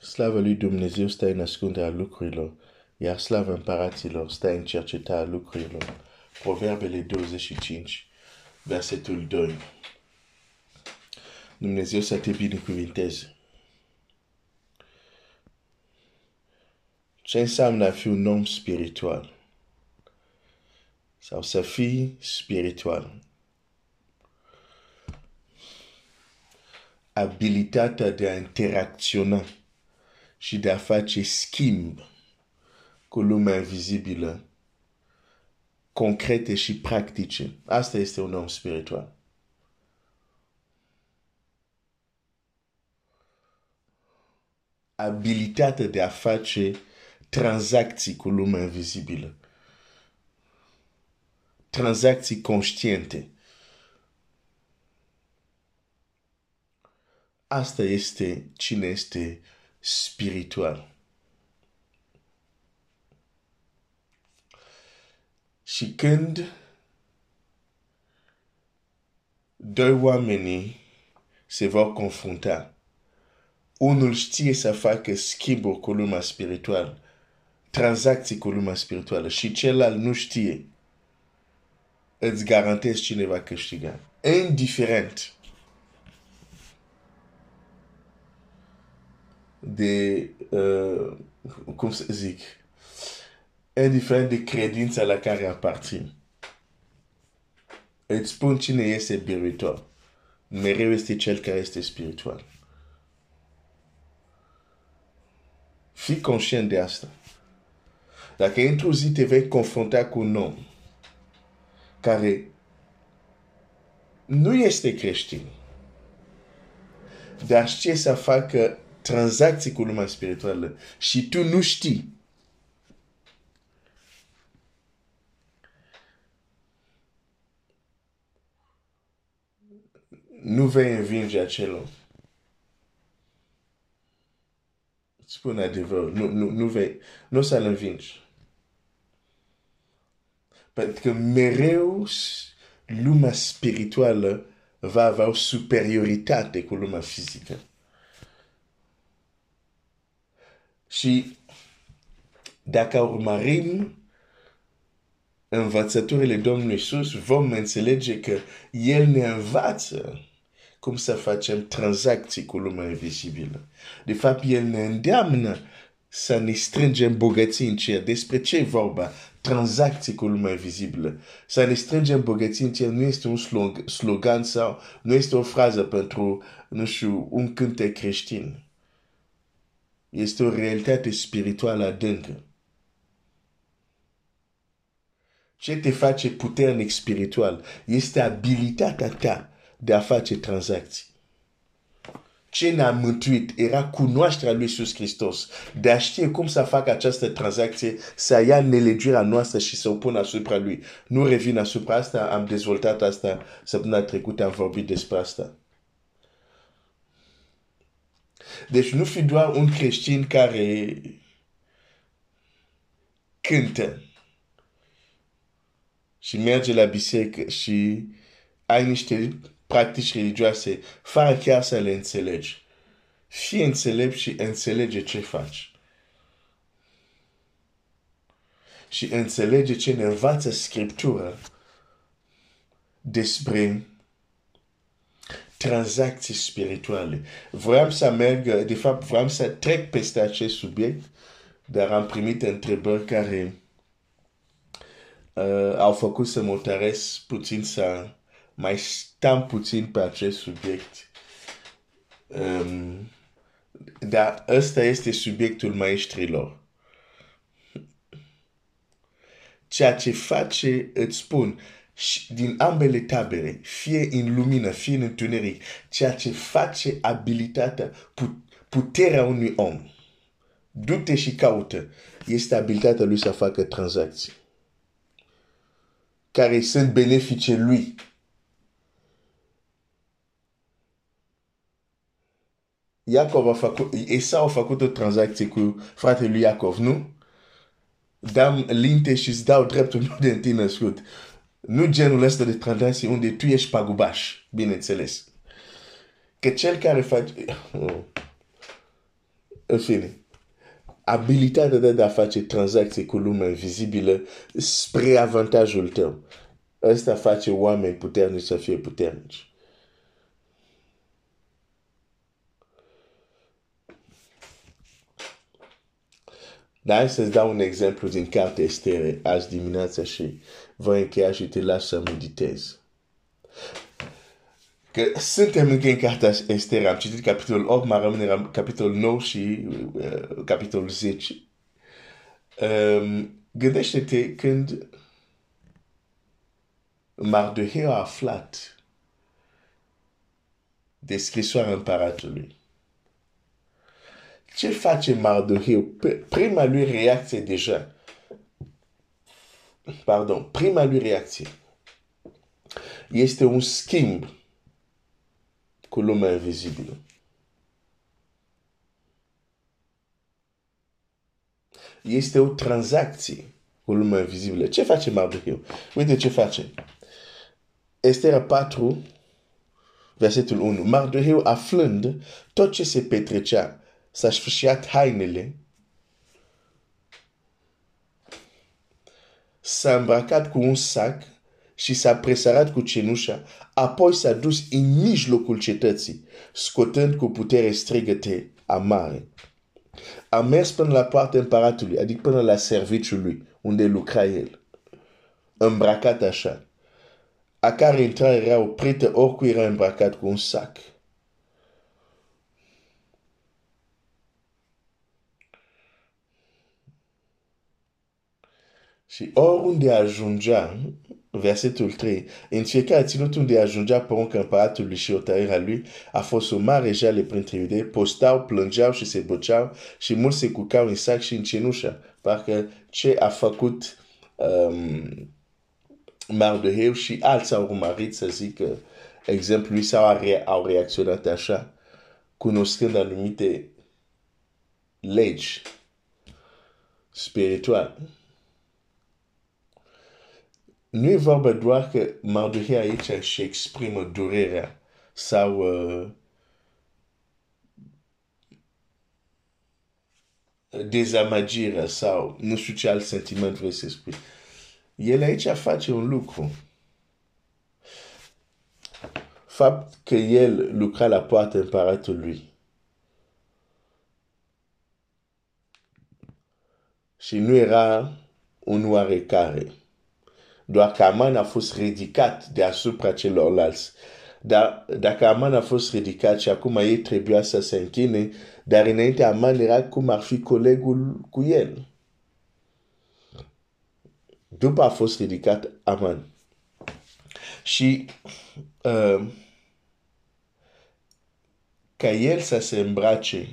Slavă lui Dumnezeu stă în ascunderea lucrurilor, iar slavă împăraților stă în cercetarea lucrurilor. Proverbele 25, versetul 2. Dumnezeu să te binecuvinteze. Ce înseamnă a fi un om spiritual? Sau să fii spiritual? Abilitatea de a interacționa și de a face schimb cu lumea invizibilă, concrete și practice. Asta este un om spiritual. Abilitatea de a face tranzacții cu lumea invizibilă. Tranzacții conștiente. Asta este cine este spiritual. Și când doi oameni se vor confrunta, unul știe să facă schimburi cu lumea spirituală, tranzacții cu lumea spirituală și celălalt nu știe, îți garantez cine va câștiga. Indiferent de, uh, cum să zic, indiferent de credința la care aparțin. Îți spun cine este biruitor. Mereu este cel care este spiritual. Fii conștient de asta. Dacă într-o zi te vei confrunta cu un om care nu este creștin, dar știe să facă tranzacții cu lumea spirituală și tu nu știi, nu vei învinge acel om. Spun adevăr, nu, nu, nu vei, nu o să-l învingi. Pentru că mereu lumea spirituală va avea o superioritate cu lumea fizică. Și dacă urmărim învățăturile Domnului Iisus, vom înțelege că El ne învață cum să facem tranzacții cu lumea invizibilă. De fapt, El ne îndeamnă să ne strângem bogății în cer. Despre ce e vorba? Tranzacții cu lumea invizibilă. Să ne strângem bogății în cer nu este un slogan sau nu este o frază pentru, nu știu, un cântec creștin. Este o realitate spirituală adâncă. Ce te face puternic spiritual este abilitatea ta de a face tranzacții. Ce ne-a mântuit era cunoașterea lui Iisus Hristos, de a ști cum să facă această tranzacție, să ia nelegirea noastră și să o pună asupra lui. Nu revin asupra asta, am dezvoltat asta săptămâna trecută, am vorbit despre asta. Deci nu fi doar un creștin care cântă și merge la biserică și ai niște practici religioase, fără chiar să le înțelegi. Fii înțelept și înțelege ce faci. Și înțelege ce ne învață Scriptura despre tranzacții spirituale. Vreau să merg, de fapt, vreau să trec peste acest subiect, dar am primit întrebări care uh, au făcut să mă tăresc puțin să mai stăm puțin pe acest subiect. Um, dar ăsta este subiectul maestrilor. Ceea ce face, îți spun, din ambele tabere, fie în lumină, fie în întuneric, ceea ce face abilitatea, puterea unui om, du-te și caută, este abilitatea lui să facă tranzacții care sunt benefice lui. Iacov a făcut, Esau a făcut o tranzacție cu fratele lui Iacov, nu? Dam linte și îți dau dreptul meu de întâi născut. Nu genul ăsta de tranzacții unde tu ești pagubaș, bineînțeles. Că cel care face... Oh. în fine, abilitatea de a face tranzacții cu lumea invizibilă spre avantajul tău. Asta face oameni puternici să fie puternici. Dar hai să-ți dau un exemplu din cartea Estere azi dimineața și voi încheia și te las să meditezi. Că suntem încă în cartea Estere, am citit capitolul 8, mai rămâne capitolul 9 și uh, capitolul 10. Um, gândește-te când Mardoheu a aflat de scrisoarea împăratului. Ce face Mardoheu? Prima lui reacție deja. Pardon, prima lui reacție este un schimb cu lumea invizibilă. Este o tranzacție cu lumea invizibilă. Ce face Mardoheu? Uite ce face. Estera 4, versetul 1. Mardoheu aflând tot ce se petrecea s-a sfârșit hainele, s-a îmbrăcat cu un sac și s-a presărat cu cenușa, apoi s-a dus în mijlocul cetății, scotând cu putere strigăte amare. A mers până la partea împăratului, adică până la serviciul lui, unde lucra el. Îmbrăcat așa. A care intrare era oprită oricui era îmbrăcat cu un sac. Și oriunde ajungea, versetul 3, în fiecare ținut unde ajungea porunca împăratului și otăirea lui, a fost o mare jale printre iudei, postau, plângeau și se băceau și mulți se cucau în sac și în cenușă, parcă ce a făcut um, Mardoheu și alții au urmărit să zic exemplu lui sau au reacționat așa, cunoscând anumite legi spirituale. Nu e vorba doar că Mardohei aici își exprimă durerea sau uh, dezamăgirea sau nu știu ce alt sentiment vrei să spui. El aici face un lucru. Fapt că el lucra la poarta împăratului și nu era un oarecare doar că Aman a fost ridicat deasupra celorlalți. Dar dacă Aman a fost ridicat și acum ei trebuia să se închine, dar înainte Aman era cum ar fi colegul cu el. După a fost ridicat Aman. Și uh, ca el să se îmbrace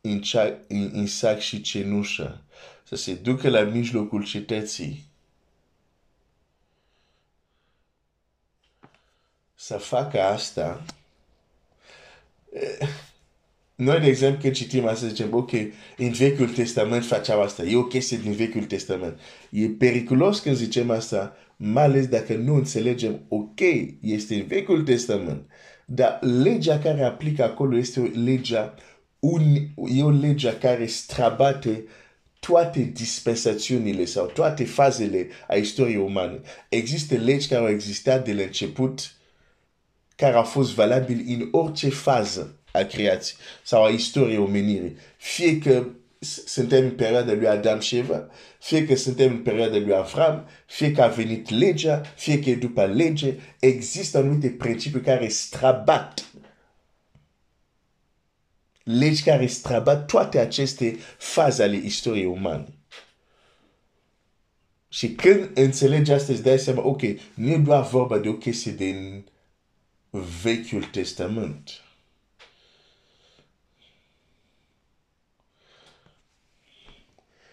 în, cea, în, în sac și cenușă, să se ducă la mijlocul cetății, să facă asta, noi, de exemplu, când citim asta, zicem, ok, în Vechiul Testament faceau asta, e o chestie din Vechiul Testament. E periculos când zicem asta, mai ales dacă nu înțelegem, ok, este în Vechiul Testament, dar legea care aplică acolo este o legea, un, e o legea care strabate toate dispensațiunile sau toate fazele a istoriei umane. Există legi care au existat de la început, care a fost valabil în orice fază a creației sau a istoriei omenirii. Fie că suntem în perioada lui Adam și Eva, fie că suntem în perioada lui Avram, fie că a venit legea, fie că e după lege, există anumite principii care strabat legi care strabat toate aceste faze ale istoriei umane. Și când înțelegi asta, îți dai seama, ok, nu e doar vorba de o chestie de Vechiul Testament.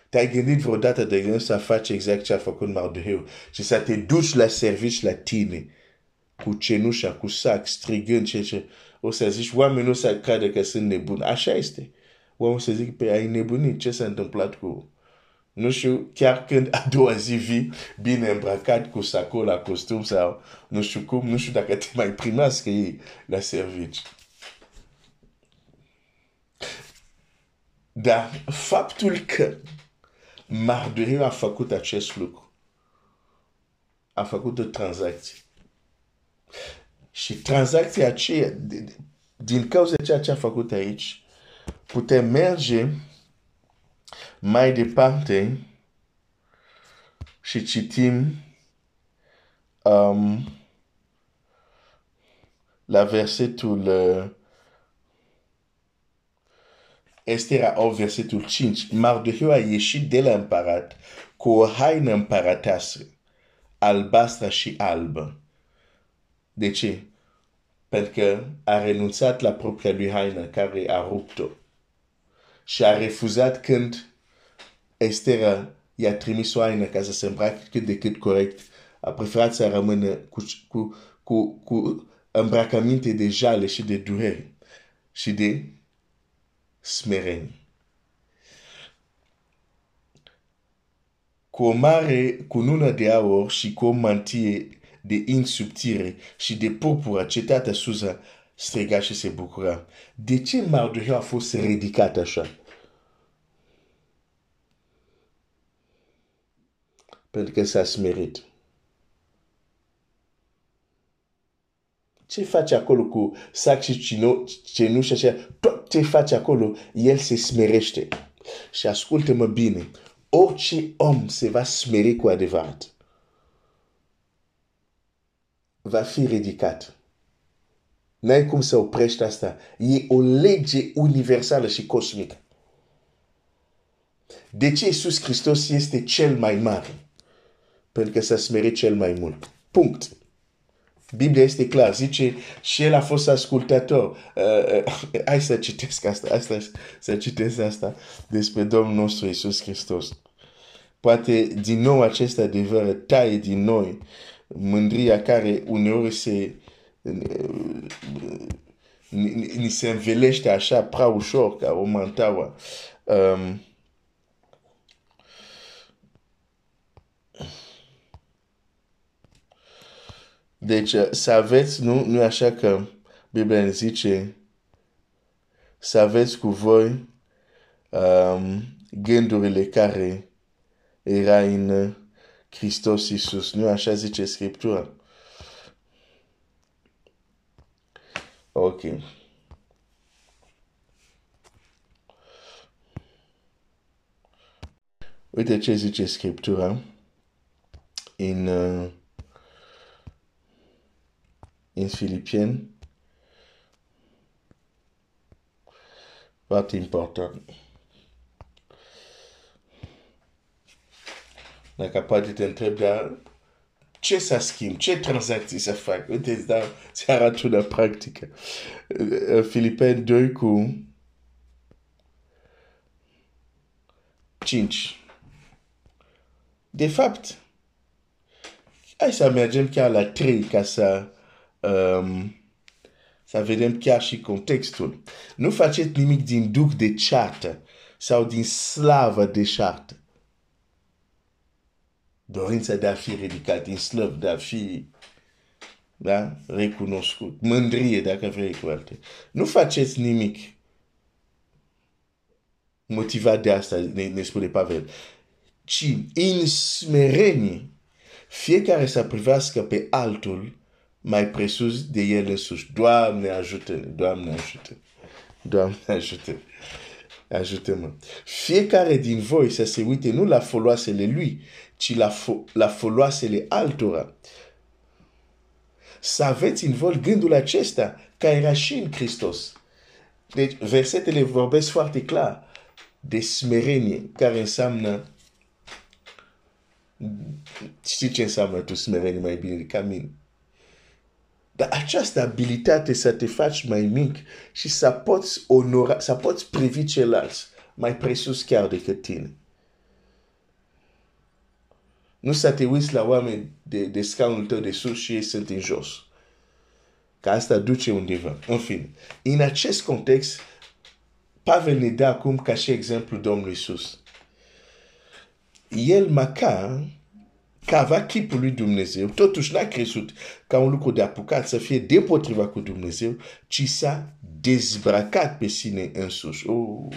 Te-ai gândit vreodată de gând să faci exact ce a făcut Mardoheu și să te duci la servici la tine cu cenușa, cu sac, strigând ce ce. O să zici, oamenii nu să crede că sunt nebuni. Așa este. Oamenii să zic, pe ai nebunit, ce s-a întâmplat cu nu știu, chiar când a doua zi vii bine îmbrăcat cu sacola, costum sau nu știu cum, nu știu dacă te mai primească ei la servici. Dar faptul că Mardoheu a făcut acest lucru, a făcut o tranzacție. Și tranzacția aceea, din cauza ceea ce a făcut aici, putem merge mai departe și citim um, la versetul uh, Estera 8, versetul 5. Mardoheu a ieșit de la împărat cu o haină împărăteasă, albastră și albă. De ce? Pentru că a renunțat la propria lui haină care a rupt-o. Și a refuzat când Estera i-a trimis o haină ca să se îmbrace cât de cât corect. A preferat să rămână cu, cu, cu, cu îmbracăminte de jale și de durere și de smerenie. Cu o mare cunună de aur și cu o mantie de in subțire și de purpură, cetatea Suza striga și se bucura. De ce Mardoheu a fost ridicat așa? Pentru că s-a smerit. Ce face acolo cu sac și cenușă așa? Tot ce face acolo, el se smerește. Și ascultă-mă bine, orice om se va smeri cu adevărat va fi ridicat. N-ai cum să oprești asta. E o lege universală și cosmică. De ce Iisus Hristos este cel mai mare? Pentru că s-a smerit cel mai mult. Punct. Biblia este clar, zice și el a fost ascultator. Uh, uh, hai să citesc asta, asta, să citesc asta despre Domnul nostru Iisus Hristos. Poate din nou acest adevăr taie din noi mândria care uneori se ni se învelește așa prea ușor ca o mantaua. Um, deci să aveți, nu, nu așa că Biblia ne zice să aveți cu voi um, gândurile care era în Hristos Iisus. Nu așa zice Scriptura. Ok. Uite ce zice Scriptura în, uh, în Filipien. Foarte important. Dacă poate te întreb, dar ce să schimb, ce tranzacții să fac? Uite, îți dau, ți arăt una practică. Filipeni 2 cu 5. De fapt, hai să mergem chiar la 3 ca să, um, să vedem chiar și contextul. Nu faceți nimic din duc de ceartă sau din slavă de ceartă dorința de a fi ridicat din slăb, de a fi da? recunoscut, mândrie dacă vrei cu alte. Nu faceți nimic motivat de asta, ne, ne spune Pavel, ci în smerenie fiecare să privească pe altul mai presus de el însuși. Doamne ajută-ne, Doamne ajută Doamne ajută Ajută-mă. Fiecare din voi să se uite nu la foloasele lui, ci la, fo- la foloasele altora. Să aveți în voi gândul acesta, ca era și în Hristos. Deci, versetele vorbesc foarte clar de smerenie, care înseamnă știi ce înseamnă tu smerenie mai bine ca mine? Dar această abilitate să te faci mai mic și să poți onora, să poți privi ceilalți mai presus chiar decât tine. Nu să te uiți la oameni de, de scaunul tău de sus și ei sunt în jos. Că asta duce undeva. În fine, în acest context, Pavel ne dă acum ca și exemplu Domnului Iisus. El măcar ca avea chipul lui Dumnezeu, totuși n-a crezut ca un lucru de apucat să fie depotriva cu Dumnezeu, ci s-a dezbracat pe sine însuși. Oh,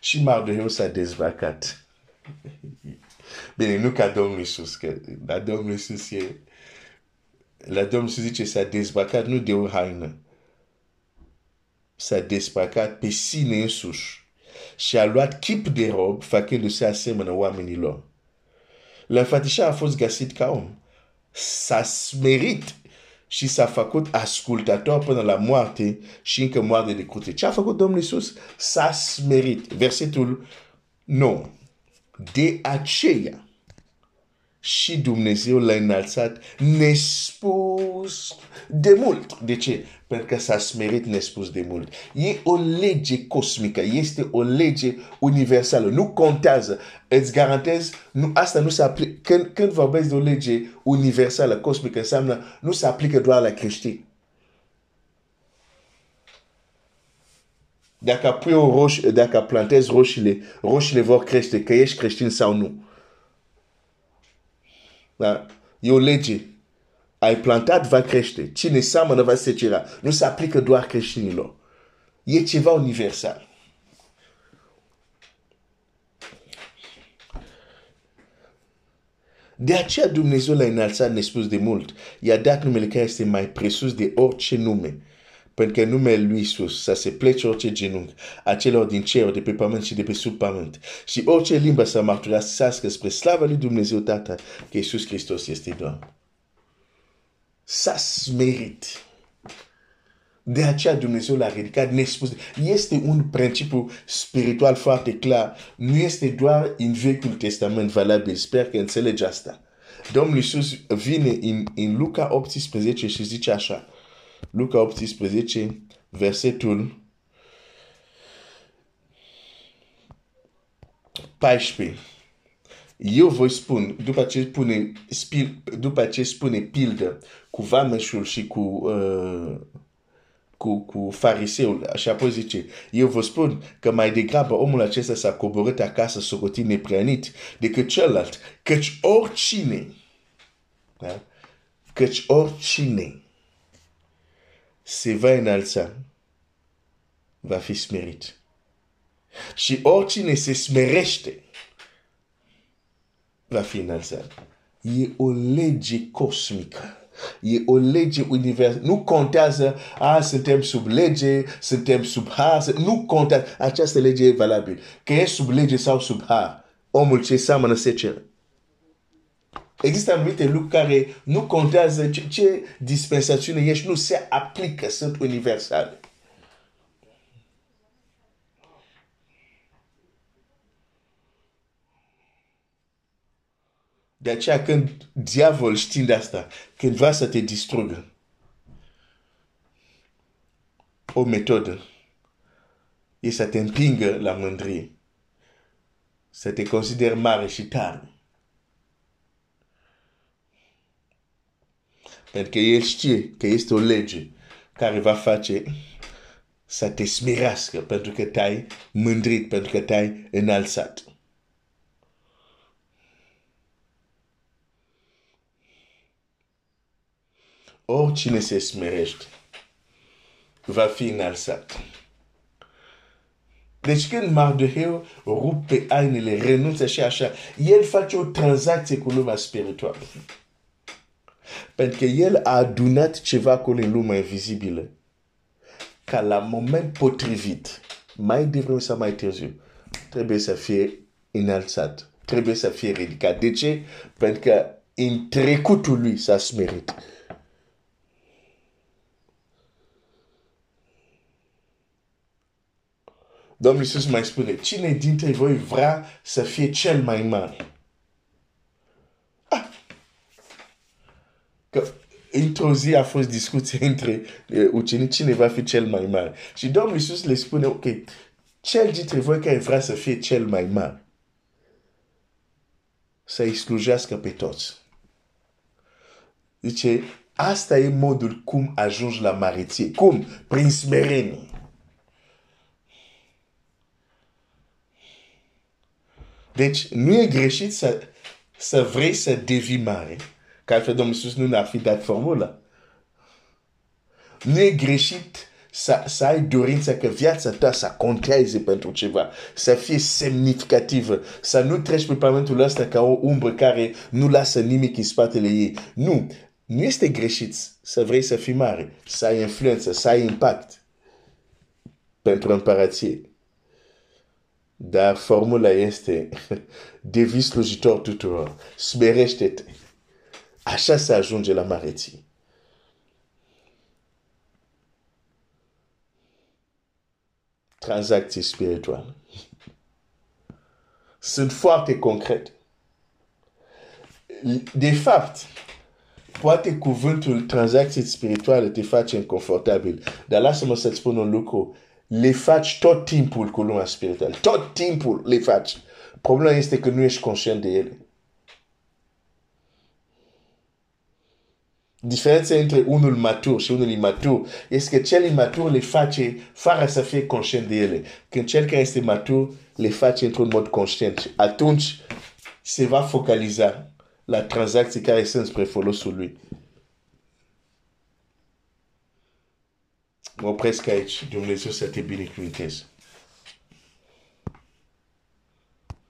și Mardoheu s-a dezbracat. Bine, nu ca Domnul Iisus, că la Domnul Iisus e... La Domnul Iisus zice s-a dezbracat nu de o haină. S-a dezbracat pe sine însuși și a luat chip de rob, făcându-se asemenea oamenilor. L'înfățișa a fost găsit ca om. S-a smerit și s-a făcut ascultator până la moarte și încă moarte de cruce. Ce a făcut Domnul Iisus? S-a smerit. Versetul 9. De aceea și Dumnezeu l-a înălțat nespus de mult. De ce? Pentru că s-a smerit nespus de mult. E o lege cosmică, este o lege universală. Nu contează. Îți garantez, nu, asta nu se aplică. Când, când vorbesc de o lege universală, cosmică, înseamnă nu se aplică doar la creștini. Dacă pui o roșie, dacă plantezi roșiile, roșiile vor crește, că ești creștin sau nu. Da? E o lege. Ai plantat, va crește. Cine seamănă, va secera. Nu se aplică doar creștinilor. E ceva universal. De aceea Dumnezeu l-a înălțat nespus de mult. I-a dat numele care este mai presus de orice nume. Pentru că numele lui Iisus să se plece orice genunchi a celor din cer, de pe pământ și de pe sub pământ. Și orice limbă să mărturisească spre slava lui Dumnezeu Tată că Iisus Hristos este Domn. S-a smerit. De aceea Dumnezeu l-a ridicat nespus. Este un principiu spiritual foarte clar. Nu este doar în Vechiul Testament valabil. Sper că înțelegi asta. Domnul Iisus vine în, în Luca 18 și zice așa. Luca 18, versetul 14. Eu voi spun, după ce spune, spil, după ce spune pildă cu vameșul și cu, uh, cu, cu fariseul, și apoi zice, eu vă spun că mai degrabă omul acesta s-a coborât acasă socotit nepreanit decât celălalt, căci oricine, da? căci oricine se va înălța, va fi smerit. Și oricine se smerește, va fi înălțat. E o lege cosmică. E o lege universală. Nu contează, a, suntem sub lege, suntem sub har. Nu contează. Această lege e valabilă. Că e sub lege sau sub har. Omul ce seamănă se cer. Există anumite lucruri care nu contează ce, ce dispensațiune ești, nu se aplică, sunt universale. De aceea când diavol știind asta, când vrea să te distrugă, o metodă e să te împingă la mândrie, să te consideri mare și tare. Pentru că el știe că este o lege care va face să te smirească pentru că te-ai mândrit, pentru că te-ai înalțat. Oricine se smerește va fi înalțat. Deci când Mardoheu rupe hainele, renunță și așa, el face o tranzacție cu lumea spirituală. Pentru că el a adunat ceva acolo în lumea invizibilă. Ca la moment potrivit, mai devreme sau mai târziu, trebuie să fie înălțat. Trebuie să fie ridicat. De ce? Pentru că în trecutul lui s-a smerit. Domnul Iisus mai spune, cine dintre voi vrea să fie cel mai mare? Că într-o zi a fost discuție între uh, ucenici cine va fi cel mai mare. Și Domnul Iisus le spune, ok, cel dintre voi care vrea să fie cel mai mare, să-i slujească pe toți. Zice, asta e modul cum ajungi la mareție. Cum? Prin smerenie. Deci, nu e greșit să să vrei să devii mare, că altfel Domnul Iisus nu ne-ar fi dat formula. Nu e greșit să, să ai dorința că viața ta să conteze pentru ceva, să fie semnificativă, să nu treci pe pământul ăsta ca o umbră care nu lasă nimic în spatele ei. Nu, nu este greșit să vrei să fii mare, să ai influență, să ai impact pentru împărație. Dar formula este devii slujitor tuturor, smerește-te. Așa se ajunge la mareție. Tranzacții spirituale. Sunt foarte concrete. De fapt, poate cuvântul tranzacții spirituale te face inconfortabil, dar lasă-mă să-ți spun un lucru. Le faci tot timpul cu lumea spirituală. Tot timpul le faci. Problema este că nu ești conștient de ele. Diferența între unul matur și unul imatur este că cel imatur le face fără să fie conștient de ele. Când cel care este matur le face într-un mod conștient. Atunci se va focaliza la tranzacții care sunt spre folosul lui. Mă opresc aici. Dumnezeu să te binecuvinteze.